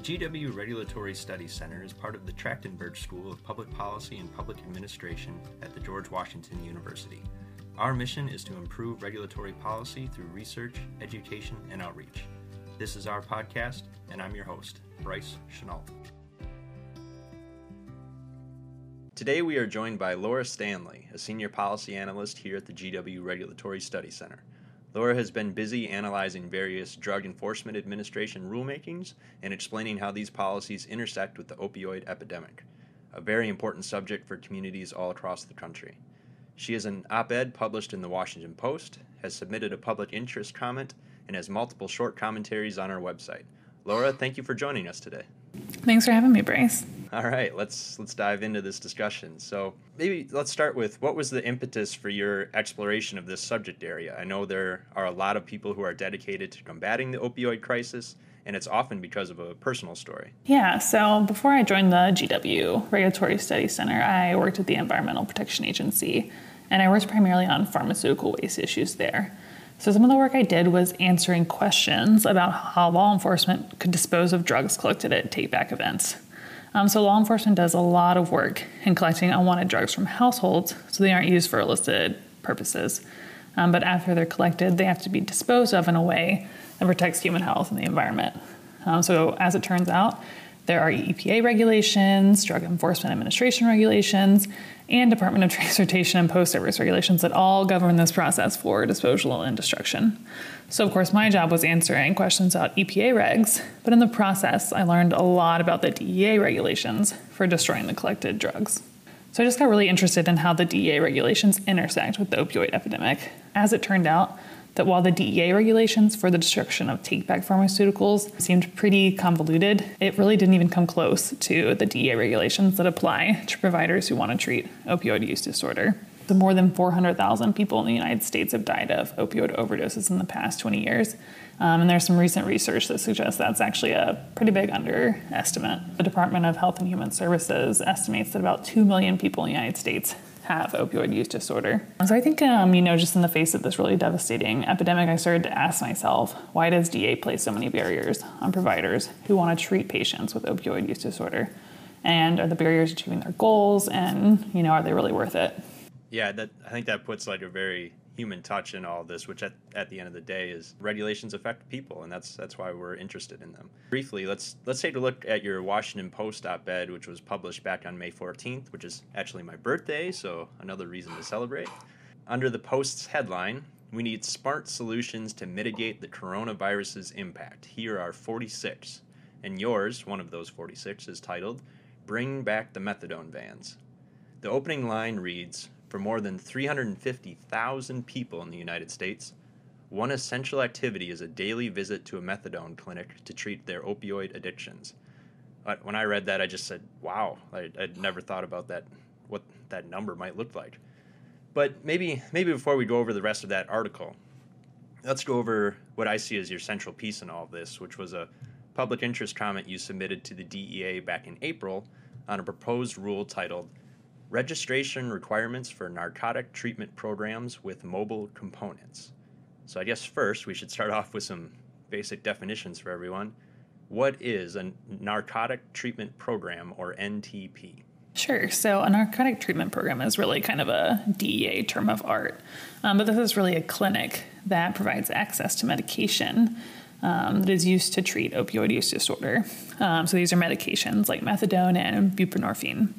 The GW Regulatory Studies Center is part of the Trachtenberg School of Public Policy and Public Administration at the George Washington University. Our mission is to improve regulatory policy through research, education, and outreach. This is our podcast, and I'm your host, Bryce Chenault. Today we are joined by Laura Stanley, a senior policy analyst here at the GW Regulatory Study Center. Laura has been busy analyzing various Drug Enforcement Administration rulemakings and explaining how these policies intersect with the opioid epidemic, a very important subject for communities all across the country. She has an op ed published in the Washington Post, has submitted a public interest comment, and has multiple short commentaries on our website. Laura, thank you for joining us today. Thanks for having me, Bryce. All right, let's let's dive into this discussion. So maybe let's start with what was the impetus for your exploration of this subject area? I know there are a lot of people who are dedicated to combating the opioid crisis, and it's often because of a personal story. Yeah, so before I joined the GW Regulatory Studies Center, I worked at the Environmental Protection Agency, and I worked primarily on pharmaceutical waste issues there. So, some of the work I did was answering questions about how law enforcement could dispose of drugs collected at take back events. Um, so, law enforcement does a lot of work in collecting unwanted drugs from households so they aren't used for illicit purposes. Um, but after they're collected, they have to be disposed of in a way that protects human health and the environment. Um, so, as it turns out, there are EPA regulations, Drug Enforcement Administration regulations, and Department of Transportation and Post Service regulations that all govern this process for disposal and destruction. So, of course, my job was answering questions about EPA regs, but in the process, I learned a lot about the DEA regulations for destroying the collected drugs. So, I just got really interested in how the DEA regulations intersect with the opioid epidemic. As it turned out, that while the DEA regulations for the destruction of take back pharmaceuticals seemed pretty convoluted, it really didn't even come close to the DEA regulations that apply to providers who want to treat opioid use disorder. The more than 400,000 people in the United States have died of opioid overdoses in the past 20 years. Um, and there's some recent research that suggests that's actually a pretty big underestimate. The Department of Health and Human Services estimates that about 2 million people in the United States have opioid use disorder. So I think, um, you know, just in the face of this really devastating epidemic, I started to ask myself, why does DEA place so many barriers on providers who want to treat patients with opioid use disorder? And are the barriers achieving their goals? And, you know, are they really worth it? Yeah, that I think that puts like a very human touch in all this, which at, at the end of the day is regulations affect people, and that's that's why we're interested in them. Briefly, let's let's take a look at your Washington Post op-ed, which was published back on May 14th, which is actually my birthday, so another reason to celebrate. Under the Post's headline, "We need smart solutions to mitigate the coronavirus's impact." Here are 46, and yours, one of those 46, is titled "Bring Back the Methadone Vans." The opening line reads for more than 350,000 people in the United States, one essential activity is a daily visit to a methadone clinic to treat their opioid addictions. But when I read that, I just said, wow, I, would never thought about that, what that number might look like. But maybe, maybe before we go over the rest of that article, let's go over what I see as your central piece in all of this, which was a public interest comment you submitted to the DEA back in April on a proposed rule titled registration requirements for narcotic treatment programs with mobile components. So, I guess first we should start off with some basic definitions for everyone. What is a narcotic treatment program or NTP? Sure. So, a narcotic treatment program is really kind of a DEA term of art, um, but this is really a clinic that provides access to medication um, that is used to treat opioid use disorder. Um, so, these are medications like methadone and buprenorphine.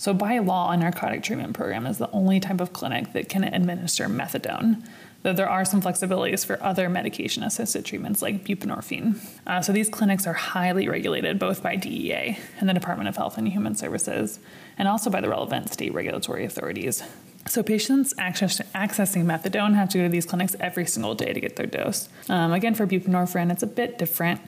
So, by law, a narcotic treatment program is the only type of clinic that can administer methadone. Though there are some flexibilities for other medication assisted treatments like buprenorphine. Uh, so, these clinics are highly regulated both by DEA and the Department of Health and Human Services, and also by the relevant state regulatory authorities. So, patients access, accessing methadone have to go to these clinics every single day to get their dose. Um, again, for buprenorphine, it's a bit different.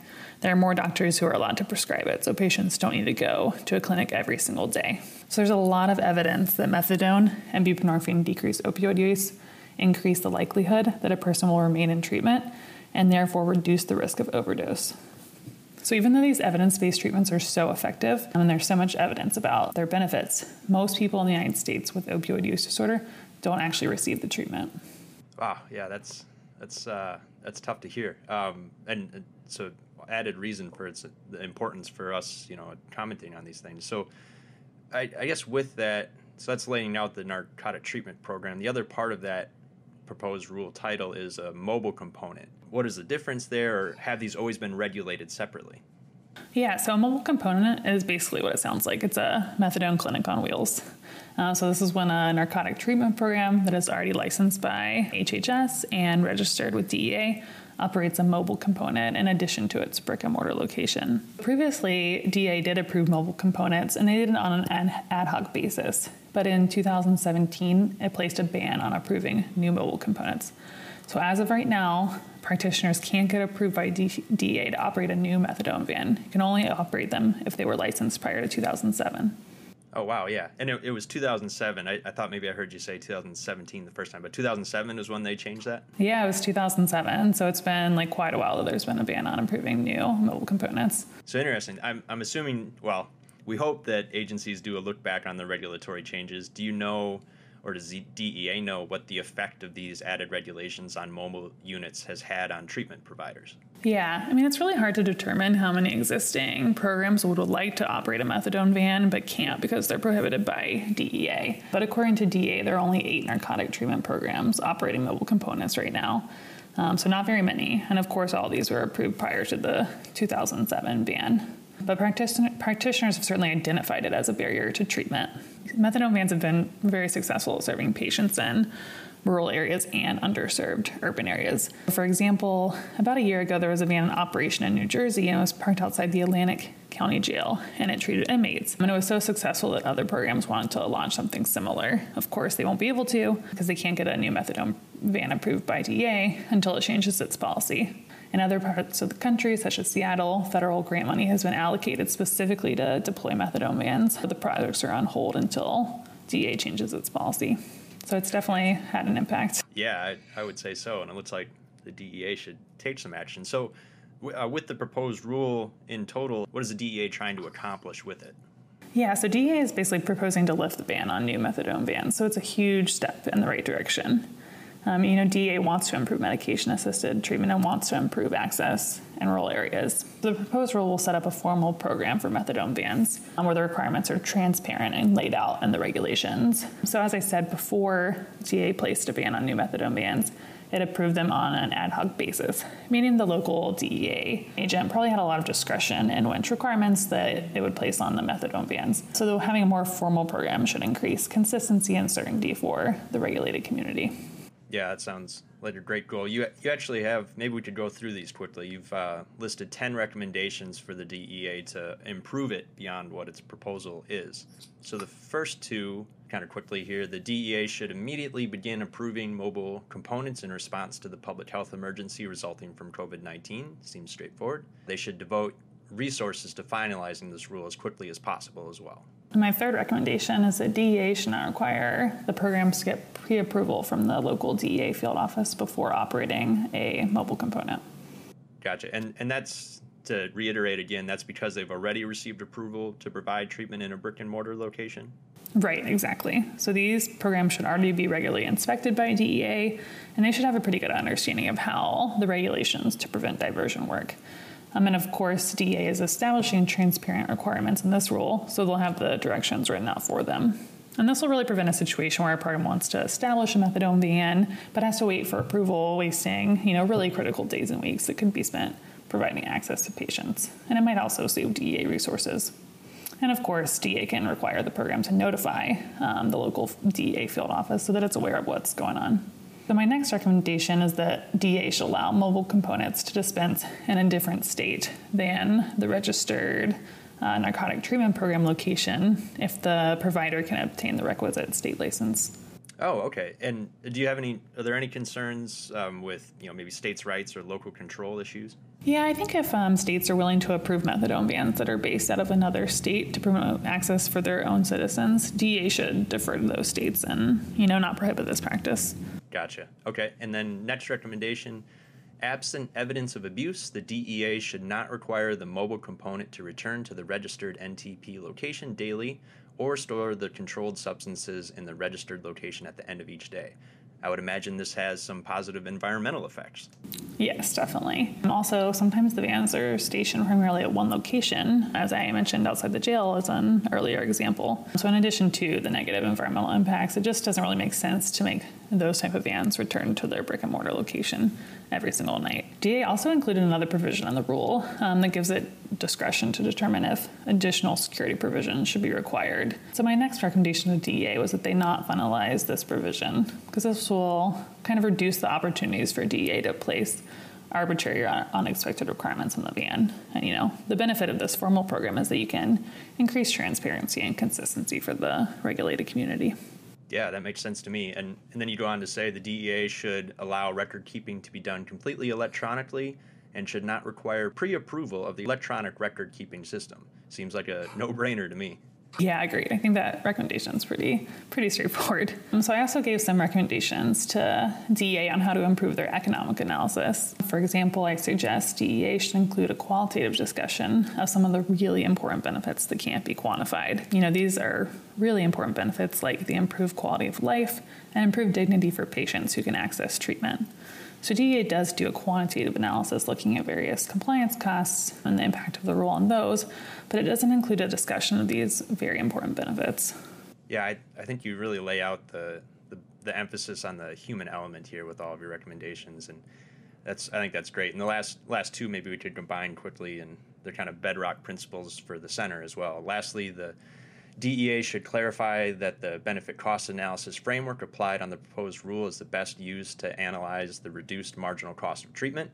There are more doctors who are allowed to prescribe it, so patients don't need to go to a clinic every single day. So there's a lot of evidence that methadone and buprenorphine decrease opioid use, increase the likelihood that a person will remain in treatment, and therefore reduce the risk of overdose. So, even though these evidence based treatments are so effective and there's so much evidence about their benefits, most people in the United States with opioid use disorder don't actually receive the treatment. Wow, yeah, that's that's uh, that's tough to hear. Um, and so added reason for its importance for us, you know, commenting on these things. So, I, I guess with that, so that's laying out the narcotic treatment program. The other part of that proposed rule title is a mobile component. What is the difference there, or have these always been regulated separately? Yeah, so a mobile component is basically what it sounds like. It's a methadone clinic on wheels. Uh, so this is when a narcotic treatment program that is already licensed by HHS and registered with DEA operates a mobile component in addition to its brick and mortar location. Previously, DEA did approve mobile components and they did it on an ad hoc basis. But in 2017, it placed a ban on approving new mobile components. So as of right now, practitioners can't get approved by DEA to operate a new methadone van. You can only operate them if they were licensed prior to 2007. Oh wow, yeah, and it, it was 2007. I, I, thought maybe I heard you say 2017 the first time, but 2007 is when they changed that. Yeah, it was 2007. So it's been like quite a while that there's been a ban on improving new mobile components. So interesting. I'm I'm assuming. Well, we hope that agencies do a look back on the regulatory changes. Do you know? Or does DEA know what the effect of these added regulations on mobile units has had on treatment providers? Yeah, I mean, it's really hard to determine how many existing programs would like to operate a methadone van but can't because they're prohibited by DEA. But according to DEA, there are only eight narcotic treatment programs operating mobile components right now. Um, so, not very many. And of course, all these were approved prior to the 2007 ban. But practitioners have certainly identified it as a barrier to treatment. Methadone vans have been very successful at serving patients in rural areas and underserved urban areas. For example, about a year ago, there was a van in operation in New Jersey and it was parked outside the Atlantic County Jail and it treated inmates. And it was so successful that other programs wanted to launch something similar. Of course, they won't be able to because they can't get a new methadone van approved by DEA until it changes its policy. In other parts of the country, such as Seattle, federal grant money has been allocated specifically to deploy methadone vans, but the projects are on hold until DEA changes its policy. So it's definitely had an impact. Yeah, I, I would say so. And it looks like the DEA should take some action. So, uh, with the proposed rule in total, what is the DEA trying to accomplish with it? Yeah, so DEA is basically proposing to lift the ban on new methadone vans. So it's a huge step in the right direction. Um, you know, DEA wants to improve medication assisted treatment and wants to improve access in rural areas. The proposed rule will set up a formal program for methadone vans um, where the requirements are transparent and laid out in the regulations. So, as I said before, DEA placed a ban on new methadone vans. It approved them on an ad hoc basis, meaning the local DEA agent probably had a lot of discretion in which requirements that they would place on the methadone vans. So, having a more formal program should increase consistency and certainty for the regulated community. Yeah, that sounds like a great goal. You you actually have maybe we could go through these quickly. You've uh, listed ten recommendations for the DEA to improve it beyond what its proposal is. So the first two, kind of quickly here, the DEA should immediately begin approving mobile components in response to the public health emergency resulting from COVID nineteen. Seems straightforward. They should devote resources to finalizing this rule as quickly as possible as well. My third recommendation is that DEA should not require the programs to get pre approval from the local DEA field office before operating a mobile component. Gotcha. And, and that's to reiterate again, that's because they've already received approval to provide treatment in a brick and mortar location? Right, exactly. So these programs should already be regularly inspected by DEA, and they should have a pretty good understanding of how the regulations to prevent diversion work. Um, and of course, DEA is establishing transparent requirements in this rule, so they'll have the directions written out for them. And this will really prevent a situation where a program wants to establish a methadone van, but has to wait for approval, wasting you know really critical days and weeks that could be spent providing access to patients. And it might also save DEA resources. And of course, DEA can require the program to notify um, the local DEA field office so that it's aware of what's going on. So my next recommendation is that DEA should allow mobile components to dispense in a different state than the registered uh, narcotic treatment program location if the provider can obtain the requisite state license. Oh, okay. And do you have any? Are there any concerns um, with you know maybe states' rights or local control issues? Yeah, I think if um, states are willing to approve methadone vans that are based out of another state to promote access for their own citizens, DEA should defer to those states and you know not prohibit this practice. Gotcha. Okay. And then next recommendation absent evidence of abuse, the DEA should not require the mobile component to return to the registered NTP location daily or store the controlled substances in the registered location at the end of each day. I would imagine this has some positive environmental effects. Yes, definitely. And also, sometimes the vans are stationed primarily at one location, as I mentioned outside the jail as an earlier example. So, in addition to the negative environmental impacts, it just doesn't really make sense to make those type of vans return to their brick and mortar location every single night. DEA also included another provision in the rule um, that gives it discretion to determine if additional security provisions should be required. So, my next recommendation to DEA was that they not finalize this provision because this will kind of reduce the opportunities for DEA to place arbitrary or unexpected requirements on the van. And you know, the benefit of this formal program is that you can increase transparency and consistency for the regulated community. Yeah, that makes sense to me. And and then you go on to say the DEA should allow record keeping to be done completely electronically and should not require pre-approval of the electronic record keeping system. Seems like a no-brainer to me. Yeah, I agree. I think that recommendation is pretty pretty straightforward. Um, so I also gave some recommendations to DEA on how to improve their economic analysis. For example, I suggest DEA should include a qualitative discussion of some of the really important benefits that can't be quantified. You know, these are really important benefits like the improved quality of life and improved dignity for patients who can access treatment. So DEA does do a quantitative analysis looking at various compliance costs and the impact of the rule on those, but it doesn't include a discussion of these very important benefits. Yeah, I, I think you really lay out the, the, the emphasis on the human element here with all of your recommendations, and that's I think that's great. And the last last two maybe we could combine quickly, and they're kind of bedrock principles for the center as well. Lastly, the DEA should clarify that the benefit cost analysis framework applied on the proposed rule is the best used to analyze the reduced marginal cost of treatment.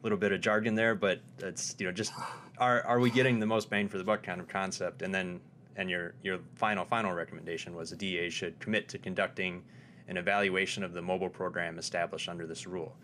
A little bit of jargon there, but it's you know just are are we getting the most bang for the buck kind of concept? And then and your your final final recommendation was the DEA should commit to conducting an evaluation of the mobile program established under this rule.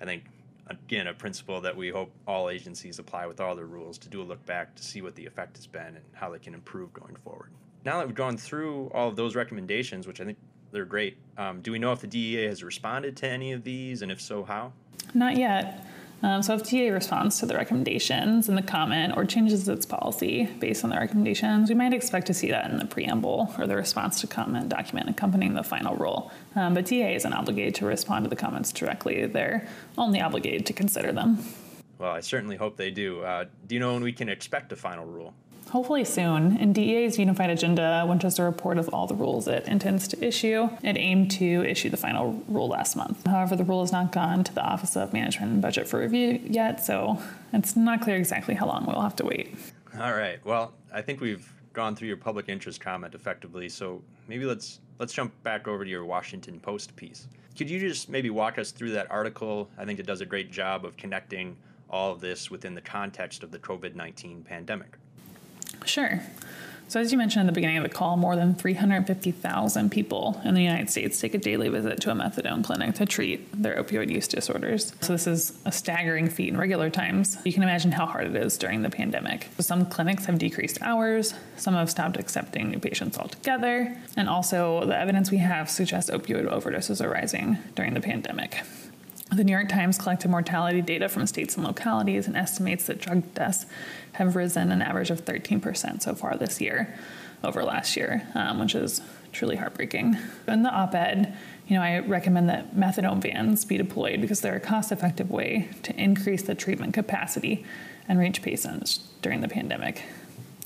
I think again a principle that we hope all agencies apply with all their rules to do a look back to see what the effect has been and how they can improve going forward now that we've gone through all of those recommendations, which I think they're great, um, do we know if the DEA has responded to any of these, and if so, how? Not yet. Um, so if DEA responds to the recommendations in the comment or changes its policy based on the recommendations, we might expect to see that in the preamble or the response to comment document accompanying the final rule. Um, but DEA isn't obligated to respond to the comments directly; they're only obligated to consider them. Well, I certainly hope they do. Uh, do you know when we can expect a final rule? Hopefully soon. In DEA's unified agenda, Winchester report of all the rules it intends to issue. It aimed to issue the final rule last month. However, the rule has not gone to the Office of Management and Budget for review yet, so it's not clear exactly how long we'll have to wait. All right. Well, I think we've gone through your public interest comment effectively, so maybe let's let's jump back over to your Washington Post piece. Could you just maybe walk us through that article? I think it does a great job of connecting all of this within the context of the COVID 19 pandemic. Sure. So, as you mentioned at the beginning of the call, more than 350,000 people in the United States take a daily visit to a methadone clinic to treat their opioid use disorders. So, this is a staggering feat in regular times. You can imagine how hard it is during the pandemic. Some clinics have decreased hours, some have stopped accepting new patients altogether, and also the evidence we have suggests opioid overdoses are rising during the pandemic. The New York Times collected mortality data from states and localities and estimates that drug deaths have risen an average of 13% so far this year over last year, um, which is truly heartbreaking. In the op ed, you know, I recommend that methadone vans be deployed because they're a cost effective way to increase the treatment capacity and reach patients during the pandemic.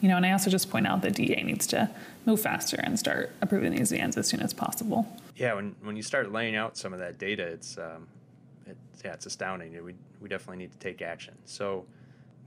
You know, and I also just point out that DEA needs to move faster and start approving these vans as soon as possible. Yeah, when, when you start laying out some of that data, it's um, yeah, it's astounding. We we definitely need to take action. So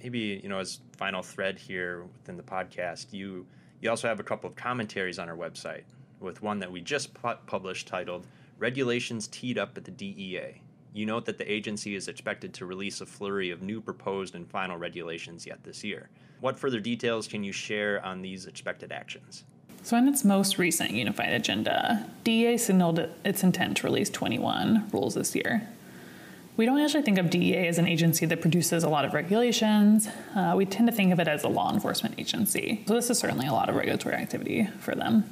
maybe you know, as final thread here within the podcast, you you also have a couple of commentaries on our website with one that we just pu- published titled "Regulations Teed Up at the DEA." You note that the agency is expected to release a flurry of new proposed and final regulations yet this year. What further details can you share on these expected actions? So, in its most recent unified agenda, DEA signaled its intent to release 21 rules this year. We don't actually think of DEA as an agency that produces a lot of regulations. Uh, we tend to think of it as a law enforcement agency. So, this is certainly a lot of regulatory activity for them.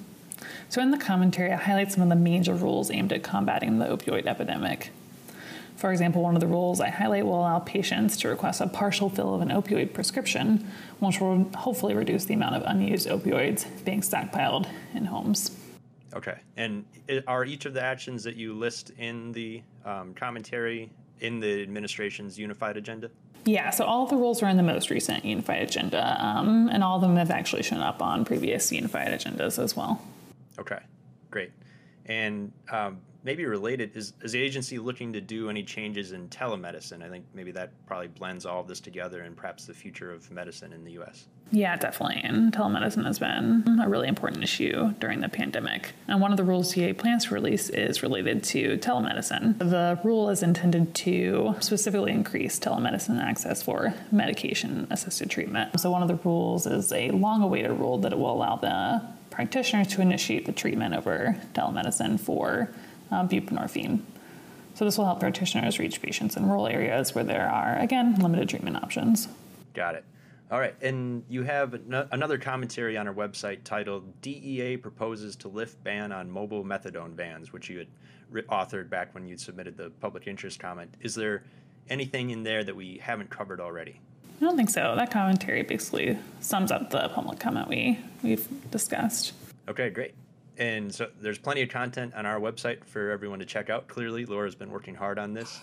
So, in the commentary, I highlight some of the major rules aimed at combating the opioid epidemic. For example, one of the rules I highlight will allow patients to request a partial fill of an opioid prescription, which will hopefully reduce the amount of unused opioids being stockpiled in homes. Okay. And are each of the actions that you list in the um, commentary in the administration's unified agenda? Yeah, so all of the rules are in the most recent unified agenda, um, and all of them have actually shown up on previous unified agendas as well. Okay, great. And um, maybe related is, is the agency looking to do any changes in telemedicine? I think maybe that probably blends all of this together and perhaps the future of medicine in the U.S. Yeah, definitely. And telemedicine has been a really important issue during the pandemic. And one of the rules DEA plans to release is related to telemedicine. The rule is intended to specifically increase telemedicine access for medication assisted treatment. So, one of the rules is a long awaited rule that it will allow the practitioner to initiate the treatment over telemedicine for um, buprenorphine. So, this will help practitioners reach patients in rural areas where there are, again, limited treatment options. Got it. All right, and you have another commentary on our website titled "DEA proposes to lift ban on mobile methadone bans," which you had re- authored back when you submitted the public interest comment. Is there anything in there that we haven't covered already? I don't think so. That commentary basically sums up the public comment we we've discussed. Okay, great. And so there's plenty of content on our website for everyone to check out. Clearly, Laura's been working hard on this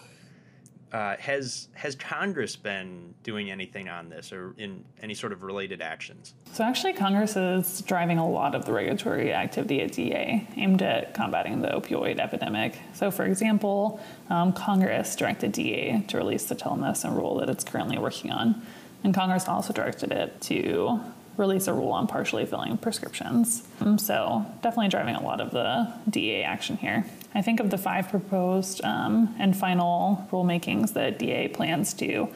uh, has has Congress been doing anything on this or in any sort of related actions? So actually, Congress is driving a lot of the regulatory activity at DEA aimed at combating the opioid epidemic. So, for example, um, Congress directed DEA to release the telemedicine rule that it's currently working on, and Congress also directed it to release a rule on partially filling prescriptions. Um, so, definitely driving a lot of the DEA action here. I think of the five proposed um, and final rulemakings that DEA plans to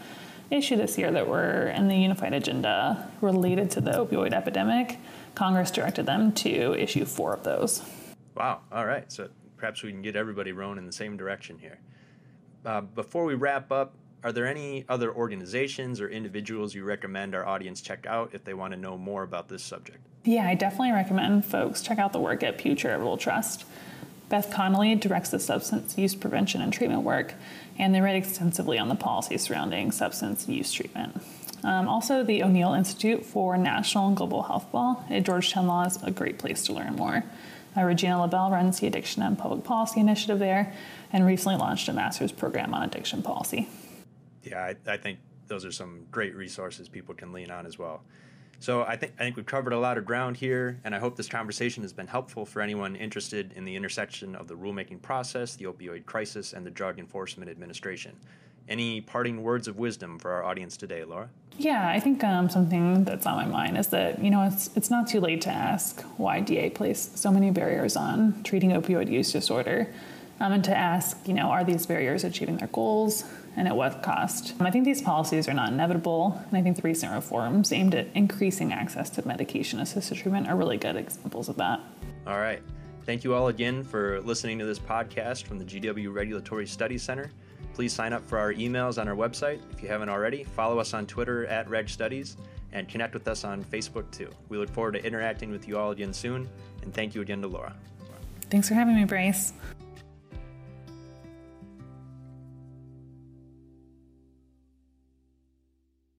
issue this year that were in the unified agenda related to the opioid epidemic, Congress directed them to issue four of those. Wow. All right. So perhaps we can get everybody rowing in the same direction here. Uh, before we wrap up, are there any other organizations or individuals you recommend our audience check out if they want to know more about this subject? Yeah, I definitely recommend folks check out the work at Pew Charitable Trust. Beth Connolly directs the substance use prevention and treatment work, and they write extensively on the policy surrounding substance use treatment. Um, also, the O'Neill Institute for National and Global Health Law at Georgetown Law is a great place to learn more. Uh, Regina LaBelle runs the Addiction and Public Policy Initiative there and recently launched a master's program on addiction policy. Yeah, I, I think those are some great resources people can lean on as well. So I think I think we've covered a lot of ground here, and I hope this conversation has been helpful for anyone interested in the intersection of the rulemaking process, the opioid crisis, and the Drug Enforcement Administration. Any parting words of wisdom for our audience today, Laura? Yeah, I think um, something that's on my mind is that you know it's it's not too late to ask why DEA place so many barriers on treating opioid use disorder, um, and to ask you know are these barriers achieving their goals? and at what cost. I think these policies are not inevitable, and I think the recent reforms aimed at increasing access to medication assisted treatment are really good examples of that. All right. Thank you all again for listening to this podcast from the GW Regulatory Studies Center. Please sign up for our emails on our website if you haven't already. Follow us on Twitter at Reg Studies and connect with us on Facebook too. We look forward to interacting with you all again soon, and thank you again to Laura. Thanks for having me, Bryce.